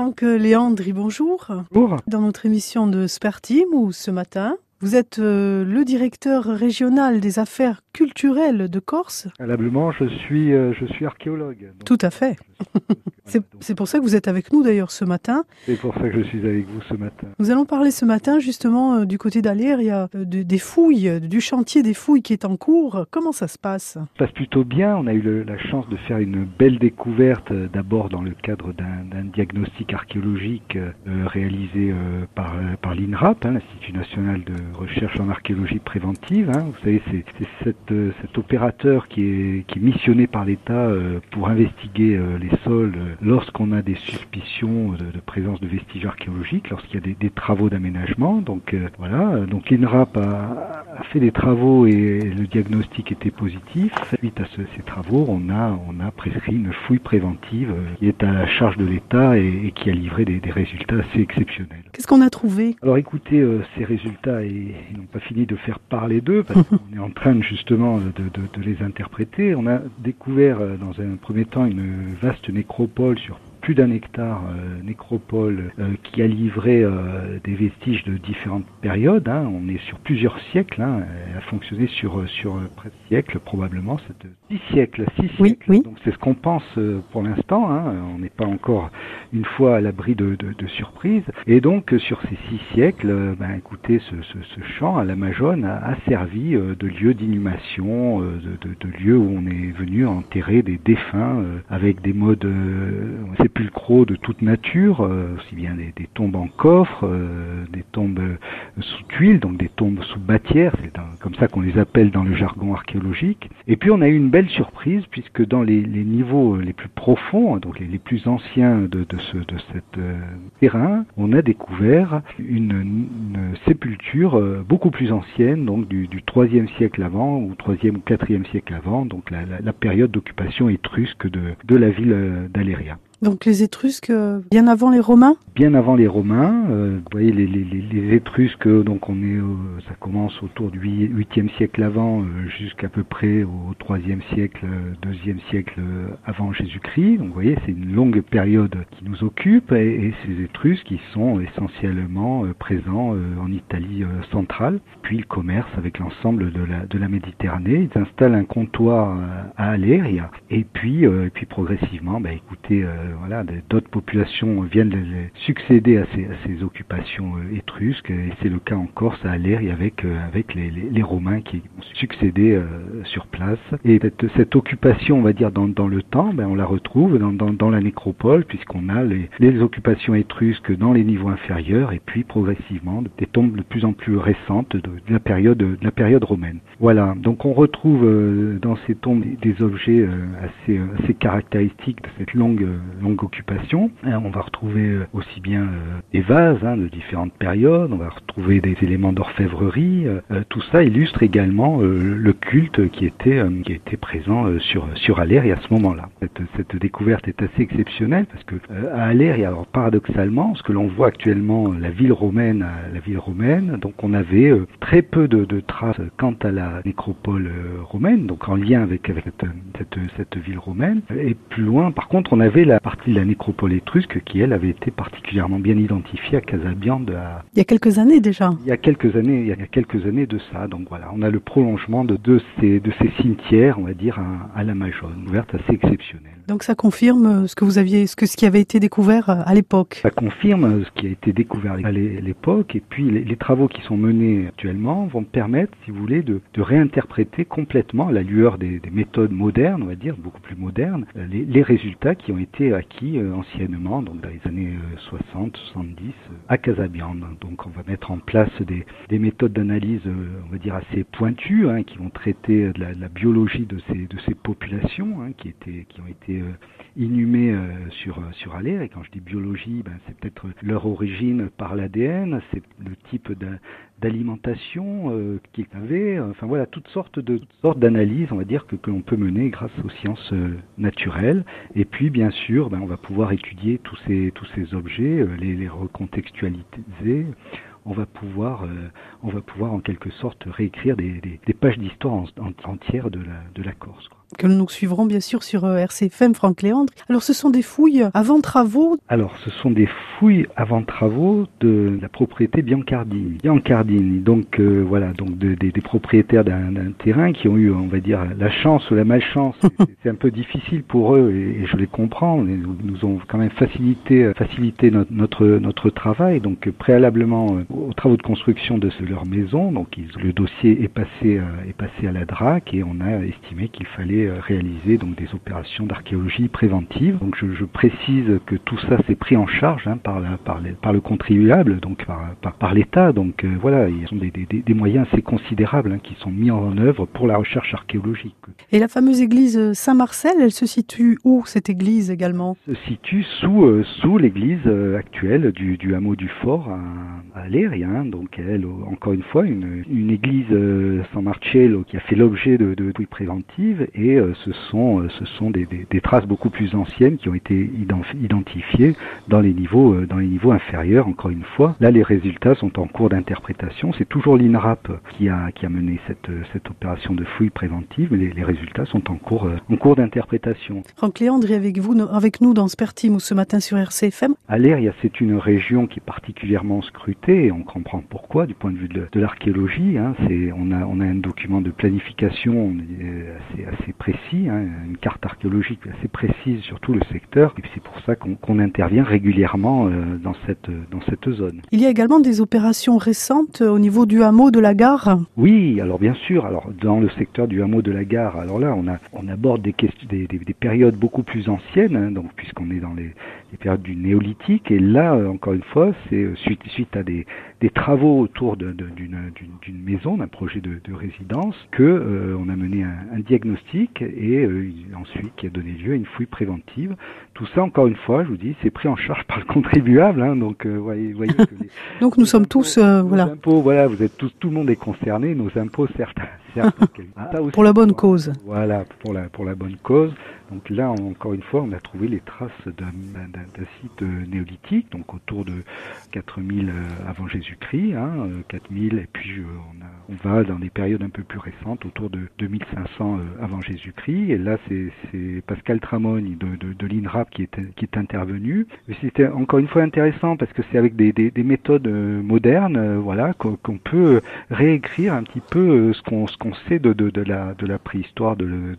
Franck Léandri, bonjour. Bonjour. Dans notre émission de Spertim, ou ce matin, vous êtes euh, le directeur régional des affaires culturelles de Corse. Valablement, je suis, euh, je suis archéologue. Tout à fait. C'est pour ça que vous êtes avec nous d'ailleurs ce matin. C'est pour ça que je suis avec vous ce matin. Nous allons parler ce matin justement euh, du côté d'Alière. Il y a euh, de- des fouilles, euh, du chantier des fouilles qui est en cours. Comment ça se passe? Ça se passe plutôt bien. On a eu le- la chance de faire une belle découverte, euh, d'abord dans le cadre d'un diagnostic archéologique euh, euh, réalisé euh, par, euh, par l'INRAP, hein, l'Institut national de recherche en archéologie préventive. hein. Vous savez, c'est c'est cet, euh, cet opérateur qui est, qui est missionné par l'État euh, pour investiguer euh, les sols euh, lorsqu'on a des suspicions de, de présence de vestiges archéologiques, lorsqu'il y a des, des travaux d'aménagement. Donc voilà, donc l'INRAP a, a fait des travaux et le diagnostic était positif. Suite à ce- ces travaux, on a, on a prescrit une fouille préventive qui est à la charge de l'État et, et qui a livré des, des résultats assez exceptionnels. Qu'est-ce qu'on a trouvé? Alors écoutez, euh, ces résultats, et- ils n'ont pas fini de faire parler d'eux, parce qu'on est en train de, justement de, de- de les interpréter. On a découvert euh, dans un premier temps une vaste nécropole sur plus d'un hectare, euh, nécropole euh, qui a livré euh, des vestiges de différentes périodes. hein. On est sur plusieurs siècles. hein. Elle a fonctionné sur sur euh, presque siècle probablement, cette six siècles, six Oui, siècles. oui. Donc c'est ce qu'on pense euh, pour l'instant. hein. On n'est pas encore une fois à l'abri de, de, de surprises. Et donc, euh, sur ces six siècles, euh, ben, écoutez, ce, ce, ce champ à la Majone a, a servi euh, de lieu d'inhumation, euh, de, de, de lieu où on est venu enterrer des défunts euh, avec des modes euh, sépulcraux de toute nature, euh, aussi bien des, tombes en coffre, euh, des tombes sous tuiles, donc des tombes sous bâtière, c'est comme ça qu'on les appelle dans le jargon archéologique. Et puis on a eu une belle surprise puisque dans les, niveaux euh, les plus profonds, donc les, plus anciens de, de ce terrain, on a découvert une, sépulture beaucoup plus ancienne, donc du, du 3e siècle avant ou 3e ou 4e siècle avant, donc la, période d'occupation étrusque de, de la ville d'Aléria. Donc les Étrusques, euh, bien avant les Romains? Bien avant les Romains, euh, vous voyez les, les, les, Étrusques, donc on est, euh, ça commence autour du 8e siècle avant, euh, jusqu'à peu près au 3e siècle, euh, 2e siècle euh, avant Jésus-Christ. Donc vous voyez, c'est une longue période qui nous occupe et, et ces Étrusques qui sont essentiellement euh, présents euh, en Italie euh, centrale. Puis ils commercent avec l'ensemble de la, de la Méditerranée. Ils installent un comptoir euh, à Aléria et puis, euh, et puis progressivement, bah, écoutez, euh, voilà, d'autres populations viennent les- les succéder à ces, occupations euh, étrusques et c'est le cas en Corse à Aléria avec, euh, avec les, Romains qui ont succédé euh, sur place. Et cette, occupation, on va dire, dans, dans le temps, ben, on la retrouve dans, dans, la nécropole puisqu'on a les, occupations étrusques dans les niveaux inférieurs et puis progressivement des tombes de plus en plus récentes de, la période de la période romaine. Voilà, donc on retrouve dans ces tombes des, objets assez, assez caractéristiques de cette longue, longue occupation. Hein, on va retrouver euh, aussi bien euh, des vases hein, de différentes périodes, on va retrouver des éléments d'orfèvrerie. euh, euh, tout ça illustre également le culte qui était, qui était présent sur, sur Aléria à ce moment-là. Cette, cette découverte est assez exceptionnelle parce que à Aléria, alors paradoxalement, ce que l'on voit actuellement, la ville romaine, la ville romaine, donc on avait très peu de, de traces quant à la nécropole romaine, donc en lien avec, avec cette, cette, cette ville romaine. Et plus loin, par contre, on avait la partie de la nécropole étrusque qui, elle, avait été particulièrement bien identifiée à Casabiande à- Il y a quelques années déjà. il y a quelques années, il y a quelques années de ça. Donc voilà, on a le prolongement de, de ces, de ces cimetières, on va dire, à, à la Majone, une ouverte assez exceptionnelle. Donc ça confirme ce que vous aviez, ce que ce qui avait été découvert euh, à l'époque. Ça confirme ce qui a été découvert à l'é- l'époque, et puis les, travaux qui sont menés actuellement vont permettre, si vous voulez, de, réinterpréter complètement, à la lueur des, des méthodes modernes, on va dire, beaucoup plus modernes, euh, les, résultats qui ont été acquis euh, anciennement, donc dans les années euh, 60, 70, euh, à Casabiande. Donc on va mettre en place des, des méthodes d'analyse, on va dire, assez pointues, hein, qui vont traiter de la, biologie de ces, populations, hein, qui ont été euh, inhumées euh, sur, euh, sur Alère. Et quand je dis biologie, ben, c'est peut-être leur origine par l'ADN, c'est le type d'a- d'alimentation qu'ils avaient. Enfin voilà, toutes sortes de toutes sortes d'analyses, on va dire, que, que l'on peut mener grâce aux sciences naturelles. Et puis, bien sûr, ben, on va pouvoir étudier tous ces, tous ces objets, les, recontextualiser on va pouvoir, on va pouvoir en quelque sorte réécrire des, des, pages d'histoire en- en- entières de la, de la Corse. Que nous suivrons bien sûr sur euh, RCFM, Franck Léandre. Alors ce sont des fouilles avant travaux Alors ce sont des fouilles avant travaux de la propriété Biancardini. Biancardini, donc euh, voilà, donc des, propriétaires d'un terrain qui ont eu, on va dire, la chance ou la malchance. C'est un peu difficile pour eux et, je les comprends. Ils nous ont quand même facilité, facilité notre, notre, notre travail. Donc préalablement aux travaux de construction de leur maison, donc le dossier est passé, est passé à la DRAC et on a estimé qu'il fallait euh, réaliser donc des opérations d'archéologie préventive. Donc je, je, précise que tout ça c'est pris en charge hein, par, la, par, par, le contribuable, donc par, par, par l'État. Donc euh, voilà, il y a des, des, des moyens assez considérables hein, qui sont mis en œuvre pour la recherche archéologique. Et la fameuse église Saint-Marcel, elle se situe où cette église également? Se situe sous, euh, sous l'église actuelle du, du, hameau du Fort à, à hein. donc elle, encore une fois, une, une église San Marcello qui a fait l'objet de, de, de et euh, ce sont, euh, ce sont des, des, traces beaucoup plus anciennes qui ont été identifiées dans les niveaux, euh, dans les niveaux inférieurs. Encore une fois, là les résultats sont en cours d'interprétation. C'est toujours l'INRAP qui a, qui a mené cette, cette opération de fouille préventive, mais les, les résultats sont en cours, en cours d'interprétation. Franck Léandre est avec vous, avec nous dans Spertim ce matin sur RCFM. Aléria, c'est une région qui est particulièrement scrutée et on comprend pourquoi du point de vue de, de l'archéologie. Hein, c'est, on a, on a un document de planification assez, assez précis, hein, une carte archéologique assez précise sur tout le secteur, et c'est pour ça qu'on intervient régulièrement euh, dans, cette, dans cette zone. Il y a également des opérations récentes au niveau du hameau de la gare Oui, alors bien sûr, alors dans le secteur du hameau de la gare, alors là on, a, on aborde des, questions, des, des, des périodes beaucoup plus anciennes, hein, donc puisqu'on est dans les, les, périodes du néolithique, et là euh, encore une fois c'est euh, suite, suite à des, des travaux autour d'une de, de, maison, d'un projet de, de, résidence, que euh, on a mené un, un diagnostic et euh, ensuite qui a donné lieu à une fouille préventive. Tout ça, encore une fois, je vous dis, c'est pris en charge par le contribuable. Hein, donc, euh, voyez, voyez que les, donc nous sommes tous, euh, voilà. Impôts, voilà, vous êtes tous, tout le monde est concerné. Nos impôts, certains, certains pour la bonne cause. Voilà, pour la pour la bonne cause. Donc là, encore une fois, on a trouvé les traces d'un site néolithique, donc autour de 4000 euh, avant Jésus-Christ, hein, 4000, et puis on, a, on, va dans des périodes un peu plus récentes, autour de 2500 avant Jésus-Christ. Et là, c'est Pascal Tramogne de, l'INRAP qui est, qui est intervenu. C'était encore une fois intéressant parce que c'est avec des, des, des, méthodes modernes, voilà, qu'on peut réécrire un petit peu ce qu'on sait de, de, la, préhistoire de,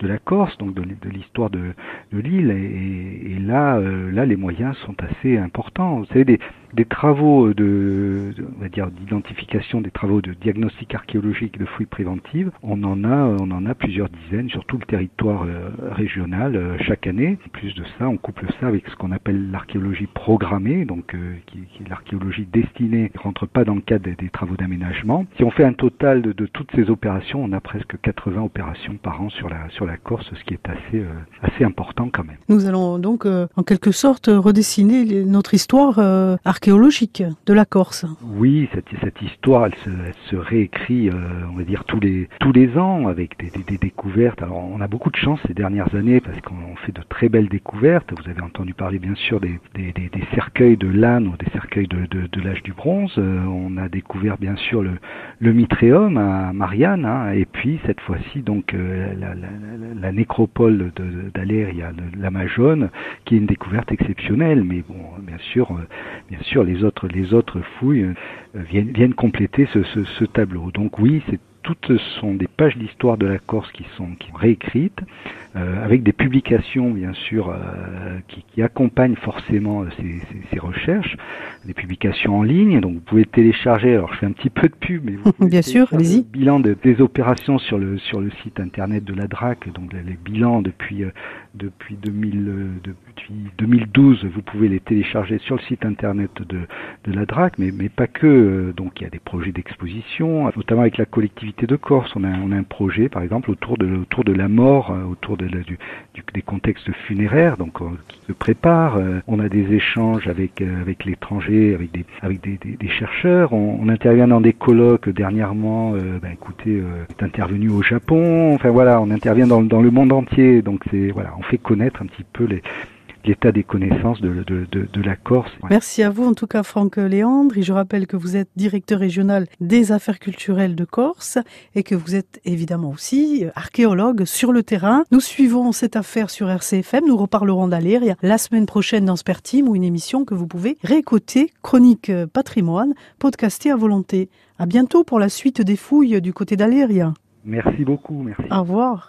la Corse, donc de, l'histoire de, l'île. Et, là, euh, là, les moyens sont assez importants. Vous savez, des travaux de, on va dire d'identification, des travaux de diagnostic archéologique de fouilles préventives, on en a, on en a plusieurs dizaines sur tout le territoire euh, régional euh, chaque année. En plus de ça, on couple ça avec ce qu'on appelle l'archéologie programmée, donc euh, qui, est l'archéologie destinée, qui rentre pas dans le cadre des, travaux d'aménagement. Si on fait un total de, de, toutes ces opérations, on a presque 80 opérations par an sur la sur la Corse, ce qui est assez assez important quand même. Nous allons donc en quelque sorte redessiner notre histoire archéologique de la Corse. Oui, cette, histoire, elle se, réécrit, euh, on va dire tous les tous les ans avec des, découvertes. Alors, on a beaucoup de chance ces dernières années parce qu'on fait de très belles découvertes. Vous avez entendu parler bien sûr des, des, cercueils de l'âne ou des cercueils de, de, l'âge du bronze. Euh, on a découvert bien sûr le, le Mitréum à Marianne, hein, et puis cette fois-ci donc euh, la, la, la, nécropole d'Aléria, la Majone, qui est une découverte exceptionnelle. Mais bon, bien sûr, bien sûr sûr, les autres, les autres fouilles euh, viennent, viennent compléter ce, ce, ce tableau. Donc oui, c'est toutes sont des pages d'histoire de la Corse qui sont, qui sont réécrites, euh, avec des publications bien sûr euh, qui, qui, accompagnent forcément ces, ces, ces, recherches, des publications en ligne. Donc vous pouvez télécharger. Alors je fais un petit peu de pub, mais vous bien sûr, allez-y. Bilan de, des opérations sur le sur le site internet de la DRAC, donc les, bilans depuis euh, depuis 2000 euh, depuis 2012. Vous pouvez les télécharger sur le site internet de de la DRAC, mais mais pas que. Euh, donc il y a des projets d'exposition, notamment avec la collectivité de Corse. On a on a un projet par exemple autour de autour de la mort, autour de la, du, du, des contextes funéraires, donc qui se prépare. On a des échanges avec avec l'étranger, avec des avec des, des chercheurs. On, on, intervient dans des colloques dernièrement. Euh, ben, écoutez, euh, est intervenu au Japon. Enfin voilà, on intervient dans, dans le monde entier. Donc c'est voilà, on fait connaître un petit peu les l'état des connaissances de, de, de, la Corse. Merci à vous en tout cas Franck Léandre. Et je rappelle que vous êtes directeur régional des affaires culturelles de Corse et que vous êtes évidemment aussi archéologue sur le terrain. Nous suivons cette affaire sur RCFM. Nous reparlerons d'Aléria la semaine prochaine dans Spertim ou une émission que vous pouvez réécouter, chronique patrimoine, podcastée à volonté. À bientôt pour la suite des fouilles du côté d'Aléria. Merci beaucoup, merci. Au revoir.